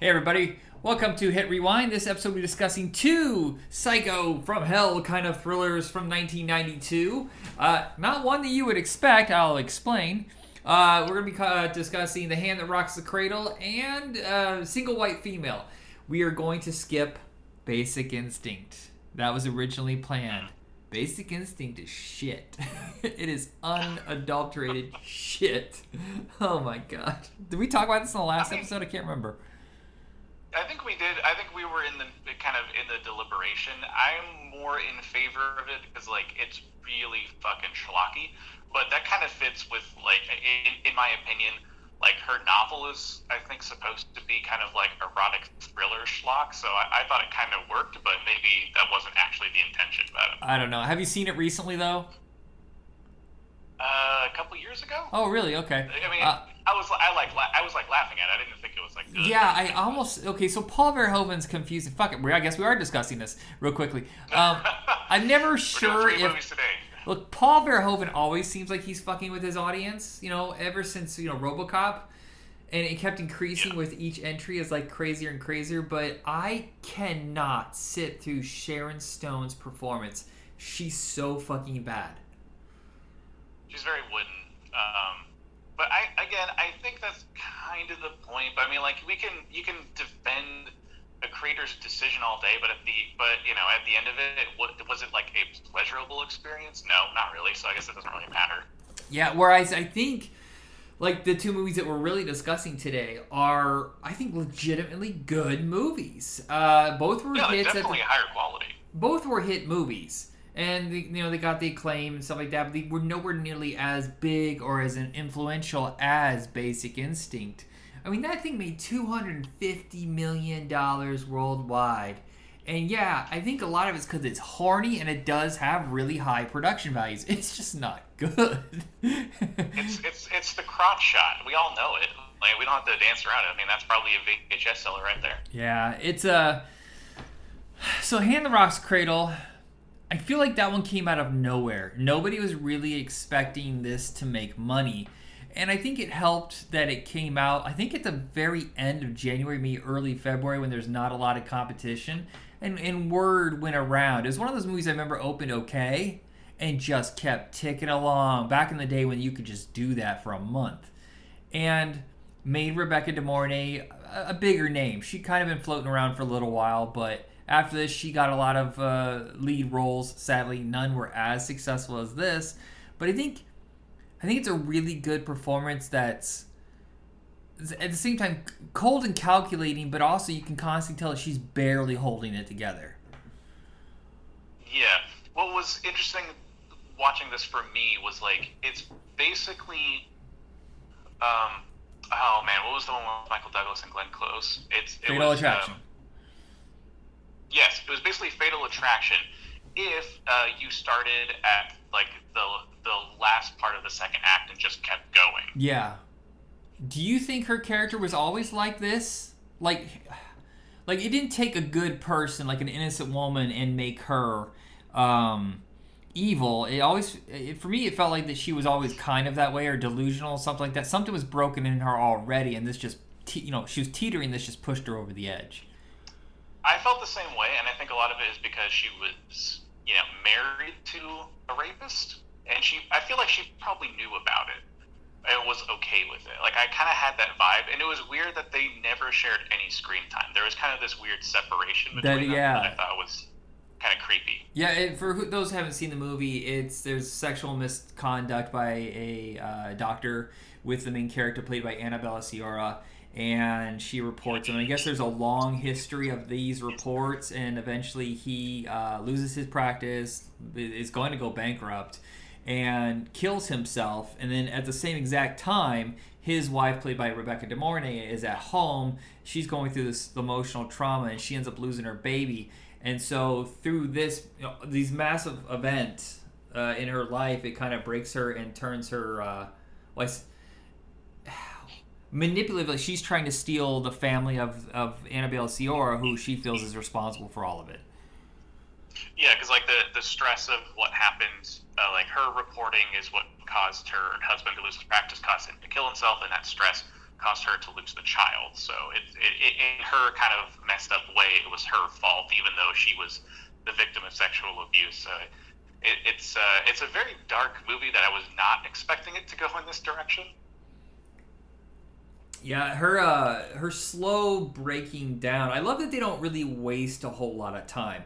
Hey, everybody. Welcome to Hit Rewind. This episode, we're discussing two Psycho from Hell kind of thrillers from 1992. Uh, not one that you would expect. I'll explain. Uh, we're going to be uh, discussing The Hand That Rocks the Cradle and uh, Single White Female. We are going to skip Basic Instinct. That was originally planned. Basic Instinct is shit. it is unadulterated shit. Oh my god. Did we talk about this in the last episode? I can't remember. I think we did. I think we were in the kind of in the deliberation. I'm more in favor of it because like it's really fucking schlocky, but that kind of fits with like in, in my opinion, like her novel is I think supposed to be kind of like erotic thriller schlock. So I, I thought it kind of worked, but maybe that wasn't actually the intention it. I don't know. Have you seen it recently though? Uh, a couple years ago. Oh, really? Okay. I mean, Uh, I was I like la- I was like laughing at it. I didn't think it was like good. Yeah, I almost okay. So Paul Verhoeven's confusing. Fuck it. I guess we are discussing this real quickly. Um, I'm never sure if today. look. Paul Verhoeven always seems like he's fucking with his audience. You know, ever since you know RoboCop, and it kept increasing Yeah. with each entry as like crazier and crazier. But I cannot sit through Sharon Stone's performance. She's so fucking bad. She's very wooden. Um, but I again, I think that's kind of the point. But I mean, like we can you can defend a creator's decision all day, but at the but you know at the end of it, what, was it like a pleasurable experience? No, not really. So I guess it doesn't really matter. Yeah, whereas I think like the two movies that we're really discussing today are I think legitimately good movies. Uh, both were Yeah, hits at the, definitely higher quality. both were hit movies. And the, you know they got the acclaim and stuff like that, but they were nowhere nearly as big or as influential as Basic Instinct. I mean that thing made two hundred and fifty million dollars worldwide, and yeah, I think a lot of it's because it's horny and it does have really high production values. It's just not good. It's it's it's the crotch shot. We all know it. Like we don't have to dance around it. I mean, that's probably a VHS seller right there. Yeah, it's a. So, Hand the Rock's Cradle, I feel like that one came out of nowhere. Nobody was really expecting this to make money. And I think it helped that it came out, I think at the very end of January, maybe early February, when there's not a lot of competition. And, and word went around. It was one of those movies I remember opened okay and just kept ticking along back in the day when you could just do that for a month and made Rebecca De Mornay a, a bigger name. She'd kind of been floating around for a little while, but after this, she got a lot of uh, lead roles. Sadly, none were as successful as this. But I think, I think it's a really good performance. That's at the same time cold and calculating, but also you can constantly tell that she's barely holding it together. Yeah. What was interesting watching this for me was like it's basically um oh man, what was the one with Michael Douglas and Glenn Close? It's it Fatal was, Attraction. um, yes, it was basically Fatal Attraction. If uh, you started at like the the last part of the second act and just kept going. Yeah. Do you think her character was always like this? Like like it didn't take a good person, like an innocent woman and make her um evil. It always it, for me it felt like that she was always kind of that way or delusional something like that. Something was broken in her already and this just te- you know, she was teetering this just pushed her over the edge. I felt the same way, and I think a lot of it is because she was, you know, married to a rapist, and she. I feel like she probably knew about it and was okay with it. Like I kind of had that vibe, and it was weird that they never shared any screen time. There was kind of this weird separation That- between them yeah. that I thought was kind of creepy. Yeah, it, for who, those who haven't seen the movie, it's there's sexual misconduct by a uh, doctor with the main character played by Annabella Sciorra, and she reports him. I guess there's a long history of these reports, and eventually he uh, loses his practice, is going to go bankrupt, and kills himself. And then at the same exact time, his wife, played by Rebecca De Mornay, is at home. She's going through this emotional trauma, and she ends up losing her baby. And so through this, you know, these massive events uh, in her life, it kind of breaks her and turns her, uh, well, manipulatively. She's trying to steal the family of of Annabella Sciorra, who she feels is responsible for all of it. Yeah, because like the the stress of what happened, uh, like her reporting is what caused her husband to lose his practice, caused him to kill himself, and that stress caused her to lose the child. So it, it, it, in her kind of messed up way, it was her fault, even though she was the victim of sexual abuse. It, it's uh, it's a very dark movie that I was not expecting it to go in this direction. Yeah, her uh, her slow breaking down. I love that they don't really waste a whole lot of time.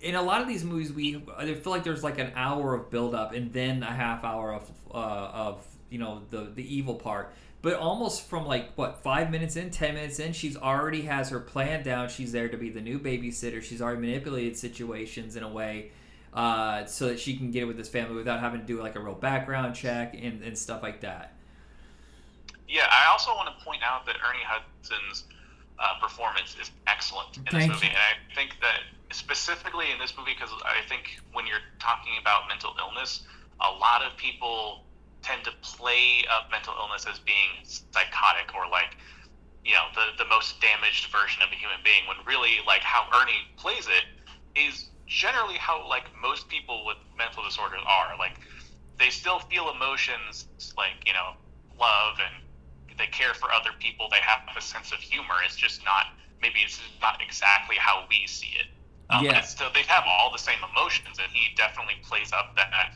In a lot of these movies, we I feel like there's like an hour of build up and then a half hour of uh, of you know the the evil part. But almost from like what five minutes in, ten minutes in, she's already has her plan down. She's there to be the new babysitter. She's already manipulated situations in a way uh, so that she can get it with this family without having to do like a real background check and, and stuff like that. Yeah, I also want to point out that Ernie Hudson's uh, performance is excellent in Thank this movie, you. and I think that specifically in this movie, because I think when you're talking about mental illness, a lot of people tend to play up mental illness as being psychotic or like you know the the most damaged version of a human being when really like how Ernie plays it is generally how like most people with mental disorders are like they still feel emotions like you know love and care for other people they have a sense of humor it's just not maybe it's not exactly how we see it um, Yeah. but still they have all the same emotions and he definitely plays up that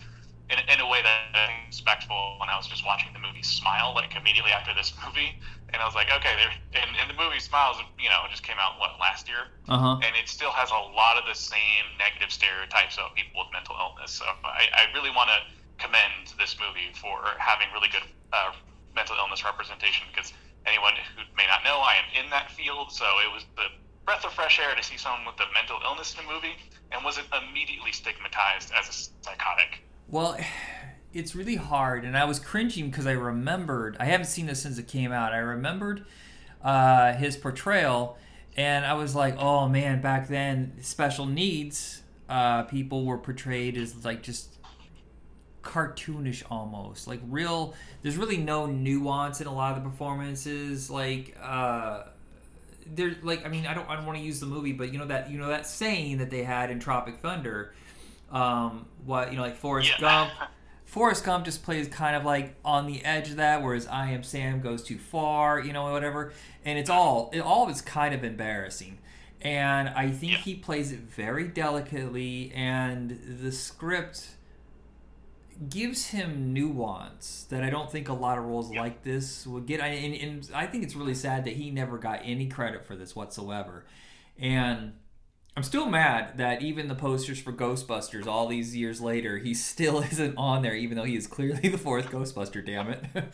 in, in a way that is respectful when I was just watching the movie Smile like immediately after this movie and I was like okay there and, and the movie Smiles you know just came out what last year Uh huh. and it still has a lot of the same negative stereotypes of people with mental illness. So I, I really want to commend this movie for having really good uh, mental illness representation because anyone who may not know, I am in that field, so it was the breath of fresh air to see someone with a mental illness in a movie and wasn't immediately stigmatized as a psychotic. Well, it's really hard, and I was cringing because I remembered. I haven't seen this since it came out. I remembered uh, his portrayal, and I was like, "Oh man!" Back then, special needs uh, people were portrayed as like just cartoonish almost like real there's really no nuance in a lot of the performances like uh there's like i mean i don't i don't want to use the movie but you know that you know that saying that they had in tropic thunder um what you know like forrest Yeah. gump Forrest Gump just plays kind of like on the edge of that, whereas I Am Sam goes too far, you know, whatever. And it's all, it, all of it's kind of embarrassing. And I think Yeah. he plays it very delicately, and the script gives him nuance that I don't think a lot of roles Yeah. like this would get. I- And, and I think it's really sad that he never got any credit for this whatsoever. And I'm still mad that even the posters for Ghostbusters all these years later, he still isn't on there, even though he is clearly the fourth Ghostbuster. Damn it!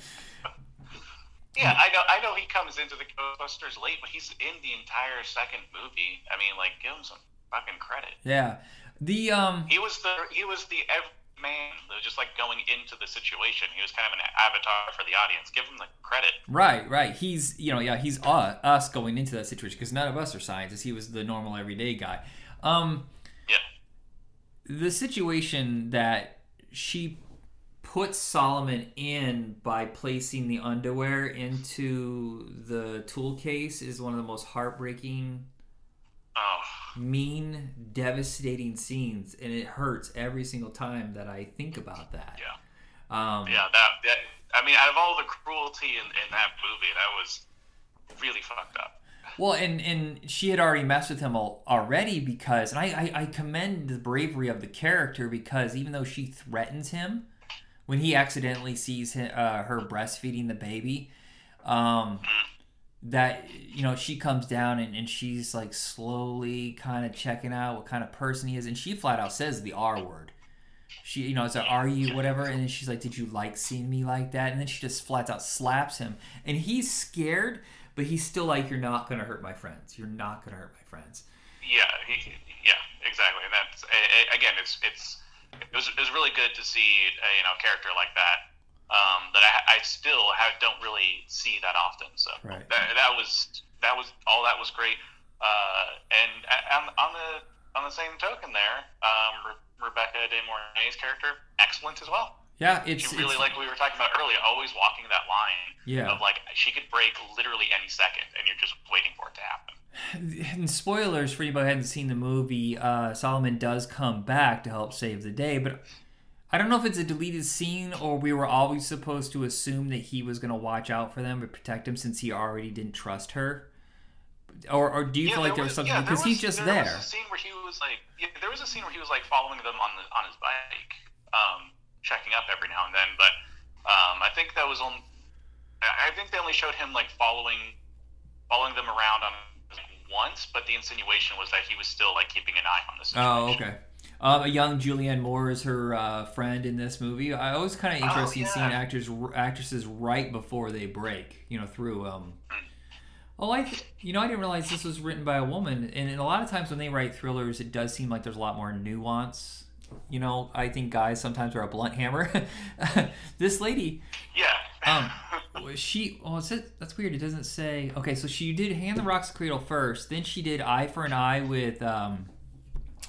Yeah, I know. I know he comes into the Ghostbusters late, but he's in the entire second movie. I mean, like, give him some fucking credit. yeah, the um, He was the he was the man was just like going into the situation. He was kind of an avatar for the audience. Give him the credit. right, right. He's you know yeah he's uh, us going into that situation because none of us are scientists. He was the normal everyday guy. Um, Yeah. the situation that she puts Solomon in by placing the underwear into the tool case is one of the most heartbreaking mean, devastating scenes, and it hurts every single time that I think about that. yeah, Um, yeah. That, that I mean, out of all the cruelty in, in that movie, that was really fucked up. Well, and and she had already messed with him already because, and I, I I commend the bravery of the character because even though she threatens him when he accidentally sees hi uh, her breastfeeding the baby, um, that you know she comes down and, and she's like slowly kind of checking out what kind of person he is, and she flat out says the R word. She, you know, it's like, "Are you whatever?" And she's like, "Did you like seeing me like that?" And then she just flat out slaps him, and he's scared, but he's still like, "You're not gonna hurt my friends. You're not gonna hurt my friends." Yeah, he, yeah, exactly. And that's again, it's it's it was it was really good to see a, you know a character like that um, that I, I still have, don't really see that often. So Right. that, that was that was all that was great. Uh, and on, on the on the same token, there, um, Re- Rebecca De Mornay's character excellent as well. Yeah, it's, She really it's like we were talking about earlier, always walking that line yeah. of like she could break literally any second, and you're just waiting for it to happen. And spoilers for anybody who hasn't seen the movie, uh, Solomon does come back to help save the day, but I don't know if it's a deleted scene or we were always supposed to assume that he was going to watch out for them and protect him since he already didn't trust her. Or, or do you Yeah, feel like there was, was- something yeah, because he's just there. there? was a scene where he was like, yeah, there was a scene where he was like following them on the on his bike, um, checking up every now and then. But um, I think that was on. I I think they only showed him like following, following them around on once. But the insinuation was that he was still like keeping an eye on the situation. Oh, okay. Um, a young Julianne Moore is her uh, friend in this movie. I always kind of Oh, interested in seeing actors actresses right before they break. You know, through. Um, oh, I th- you know I didn't realize this was written by a woman, and, and a lot of times when they write thrillers, it does seem like there's a lot more nuance. You know, I think guys sometimes are a blunt hammer. this lady, Yeah. um, she oh it says that's weird it doesn't say okay so she did hand the rocks cradle first then she did eye for an eye with um,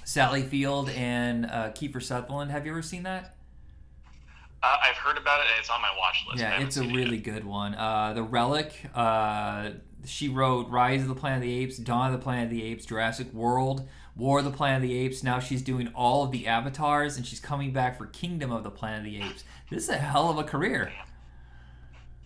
sally field and uh, kiefer sutherland. Have you ever seen that? Uh, I've heard about it. and It's on my watch list. Yeah it's a seen it really good one. Uh, the relic uh, she wrote rise of the planet of the apes dawn of the planet of the apes jurassic world war of the planet of the apes. Now she's doing all of the avatars and she's coming back for kingdom of the planet of the apes. This is a hell of a career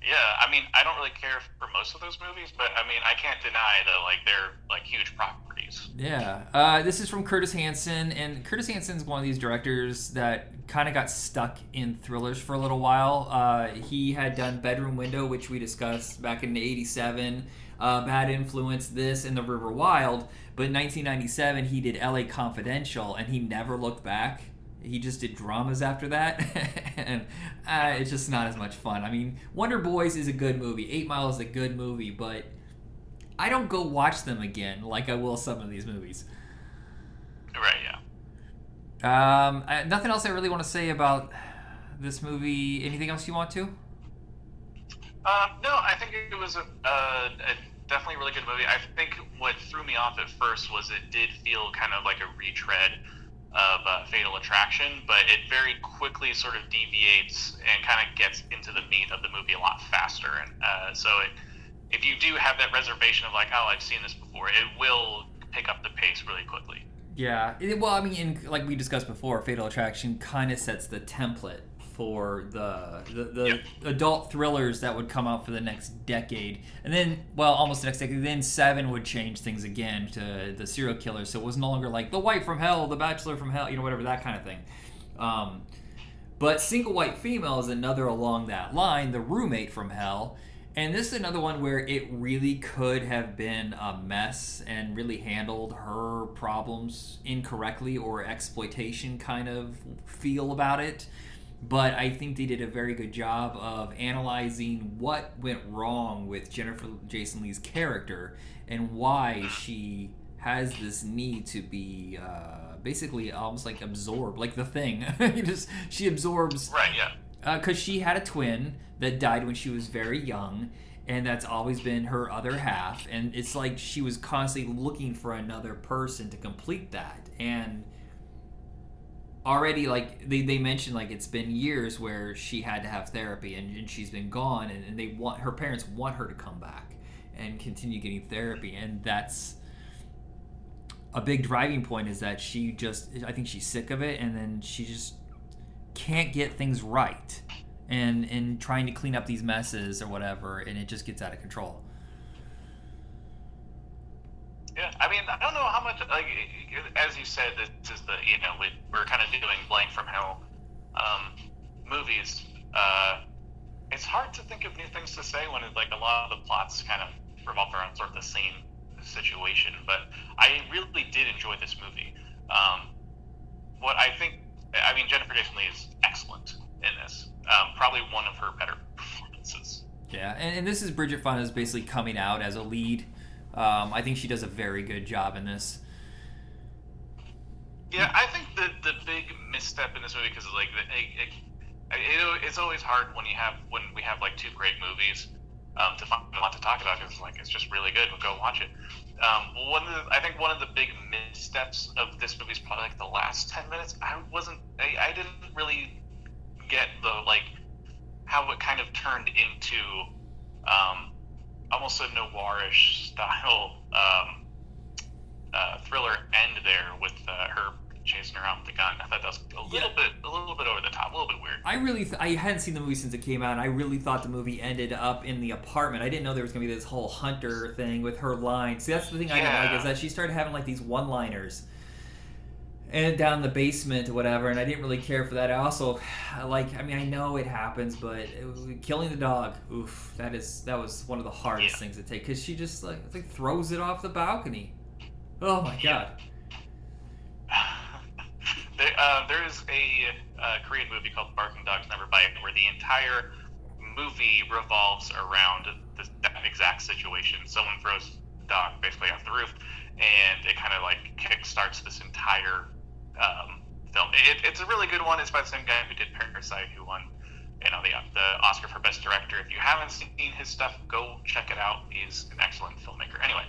Yeah, I mean, I don't really care for most of those movies, but I mean, I can't deny that like they're like huge properties. Yeah, uh, this is from Curtis Hanson, and Curtis Hanson's one of these directors that kind of got stuck in thrillers for a little while. Uh, he had done Bedroom Window, which we discussed back in '87, uh, Bad Influence, this, and The River Wild. But in 1997, he did L.A. Confidential, and he never looked back. He just did dramas after that, and uh, it's just not as much fun. I mean, Wonder Boys is a good movie. Eight Mile is a good movie, but I don't go watch them again like I will some of these movies. Right? Yeah. Um, I, nothing else I really want to say about this movie. Anything else you want to? Um, no, I think it was a, uh, a definitely a really good movie. I think what threw me off at first was it did feel kind of like a retread of uh, Fatal Attraction, but it very quickly sort of deviates and kind of gets into the meat of the movie a lot faster. And uh, so, it, if you do have that reservation of like, oh, I've seen this before, it will pick up the pace really quickly. Yeah. It- well, I mean, in, like we discussed before, Fatal Attraction kind of sets the template for the the, the Yep. adult thrillers that would come out for the next decade, and then well, almost the next decade. Then Seven would change things again to the serial killer, so it was no longer like the White from Hell, the Bachelor from Hell, you know, whatever that kind of thing. Um, but Single White Female is another along that line, the roommate from hell. And this is another one where it really could have been a mess and really handled her problems incorrectly or exploitation kind of feel about it. But I think they did a very good job of analyzing what went wrong with Jennifer Jason Lee's character and why she has this need to be uh, basically almost like absorbed, like the thing. Just she absorbs Right? Yeah. because she had a twin that died when she was very young and that's always been her other half and it's like she was constantly looking for another person to complete that and already like they, they mentioned like it's been years where she had to have therapy and, and she's been gone and, and they want her parents want her to come back and continue getting therapy. And that's a big driving point is that she just i think she's sick of it and then she just can't get things right and and trying to clean up these messes or whatever and it just gets out of control. Yeah, I mean, I don't know how much, like, as you said, this is the, you know, we, we're kind of doing Blank from Hell um, movies. Uh, it's hard to think of new things to say when, like, a lot of the plots kind of revolve around sort of the same situation. But I really did enjoy this movie. Um, what I think, I mean, Jennifer Jason Lee is excellent in this. Um, probably one of her better performances. yeah and, and this is bridget fonda's basically coming out as a lead um, i think she does a very good job in this Yeah, I think the the big misstep in this movie because like it, it, it, it's always hard when you have when we have like two great movies um, to find a lot to talk about because like it's just really good. Go watch it. Um, one of the, I think one of the big missteps of this movie is probably like the last ten minutes. I wasn't I, I didn't really get the like how it kind of turned into um, almost a noirish style um, uh, thriller end there with uh, her chasing around with the gun. I thought that was a little Yeah. bit a little bit over the top, a little bit weird. I really, th- I hadn't seen the movie since it came out, and I really thought the movie ended up in the apartment. I didn't know there was gonna be this whole hunter thing with her line. See, that's the thing I didn't like is that she started having like these one-liners, and down in the basement or whatever, and I didn't really care for that. I also, like, I mean, I know it happens, but it killing the dog, oof, that is that was one of the hardest Yeah. things to take because she just like, like throws it off the balcony. Oh my god. there, uh, there is a uh, Korean movie called Barking Dogs Never Bite where the entire movie revolves around this, that exact situation. Someone throws the dog basically off the roof, and it kind of like kickstarts this entire um, film. It, it's a really good one. It's by the same guy who did Parasite, who won you know the the Oscar for Best Director. If you haven't seen his stuff, go check it out. He's an excellent filmmaker. Anyway,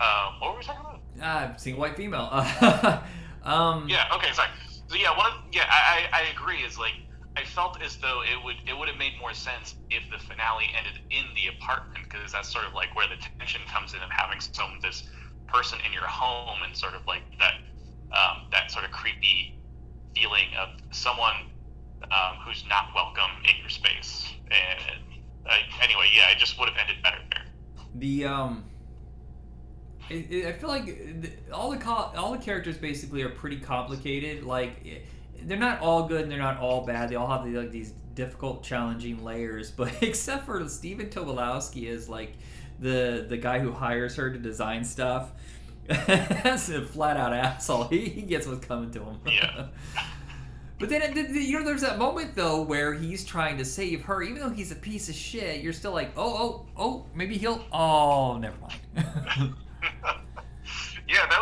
um, what were we talking about? Ah, seeing a white female. um, Yeah. Okay. Sorry. So yeah, one of yeah, I, I I agree. Is like I felt as though it would it would have made more sense if the finale ended in the apartment because that's sort of like where the tension comes in of having some this person in your home and sort of like that um, that sort of creepy feeling of someone um, who's not welcome in your space. And uh, anyway, yeah, it just would have ended better there. The um, it, I feel like the, all the co- all the characters basically are pretty complicated. Like eh, they're not all good and they're not all bad. They all have like these difficult, challenging layers. But except for Stephen Tobolowsky is like the the guy who hires her to design stuff. That's a flat out asshole. He, he gets what's coming to him. Yeah. But then, you know, there's that moment though where he's trying to save her, even though he's a piece of shit. You're still like, oh, oh, oh, maybe he'll. Oh, never mind.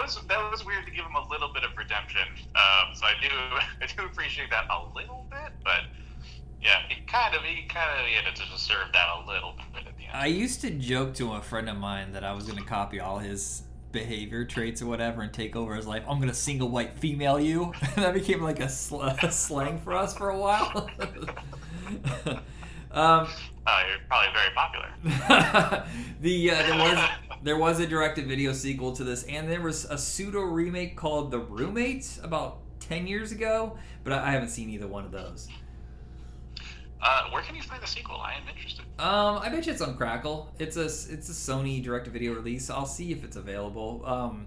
Was that was weird to give him a little bit of redemption. Um, so I do I do appreciate that a little bit, but yeah, he kind of he kind of had to deserve that a little bit at the end. I used to joke to a friend of mine that I was going to copy all his behavior traits or whatever and take over his life. I'm going to single white female you. And that became like a, sl- a slang for us for a while. um, Uh, you're probably very popular. the uh, there was there was a directed video sequel to this, and there was a pseudo remake called The Roommates about ten years ago, but I, I haven't seen either one of those. Uh, where can you find the sequel? I am interested. Um, I bet you it's on Crackle. It's a it's a Sony direct to video release. I'll see if it's available. Um,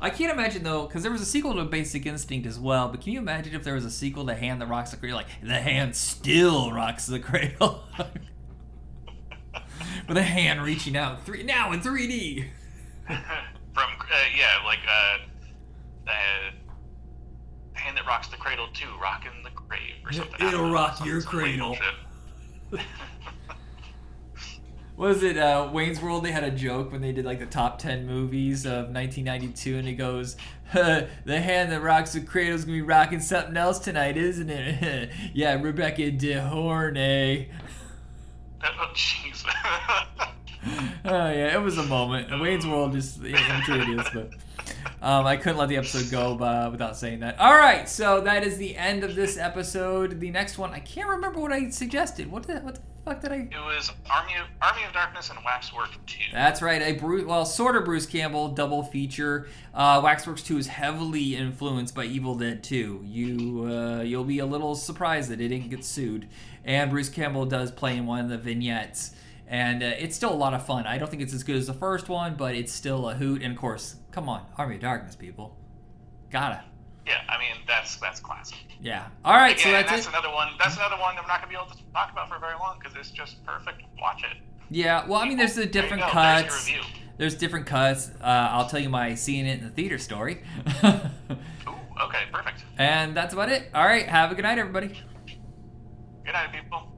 I can't imagine though, because there was a sequel to Basic Instinct as well. But can you imagine if there was a sequel to Hand That Rocks the Cradle? Like the hand still rocks the cradle, with a hand reaching out three now in 3D. From uh, yeah, like uh, uh, hand that rocks the cradle too, rocking the grave or something. It'll rock some- your cradle. Was it uh, Wayne's World? They had a joke when they did like the top ten movies of 1992, and it goes, huh, "The hand that rocks the cradle's gonna be rocking something else tonight, isn't it?" yeah, Rebecca De Horney. Oh jeez. Oh yeah, it was a moment. Wayne's World is yeah, I'm sure it is, but um, I couldn't let the episode go uh, without saying that. All right, so that is the end of this episode. The next one, I can't remember what I suggested. What the what the fuck did I? It was Army of Army of Darkness and Waxwork Two. That's right. A Bruce, well, sort of Bruce Campbell double feature. Uh, Waxworks 2 is heavily influenced by Evil Dead 2. You uh, you'll be a little surprised that it didn't get sued. And Bruce Campbell does play in one of the vignettes, and uh, it's still a lot of fun. I don't think it's as good as the first one, but it's still a hoot. And of course, come on, Army of Darkness, people, gotta. Yeah, I mean that's that's classic. Yeah. All right, Yeah, so that's, that's it. another one. That's another one that we're not gonna be able to talk about for very long because it's just perfect. Watch it. Yeah. Well, I mean, there's the There different. There's your cuts. review. There's different cuts. Uh, I'll tell you my seeing it in the theater story. Ooh, okay, perfect. And that's about it. All right. Have a good night, everybody. Good night, people.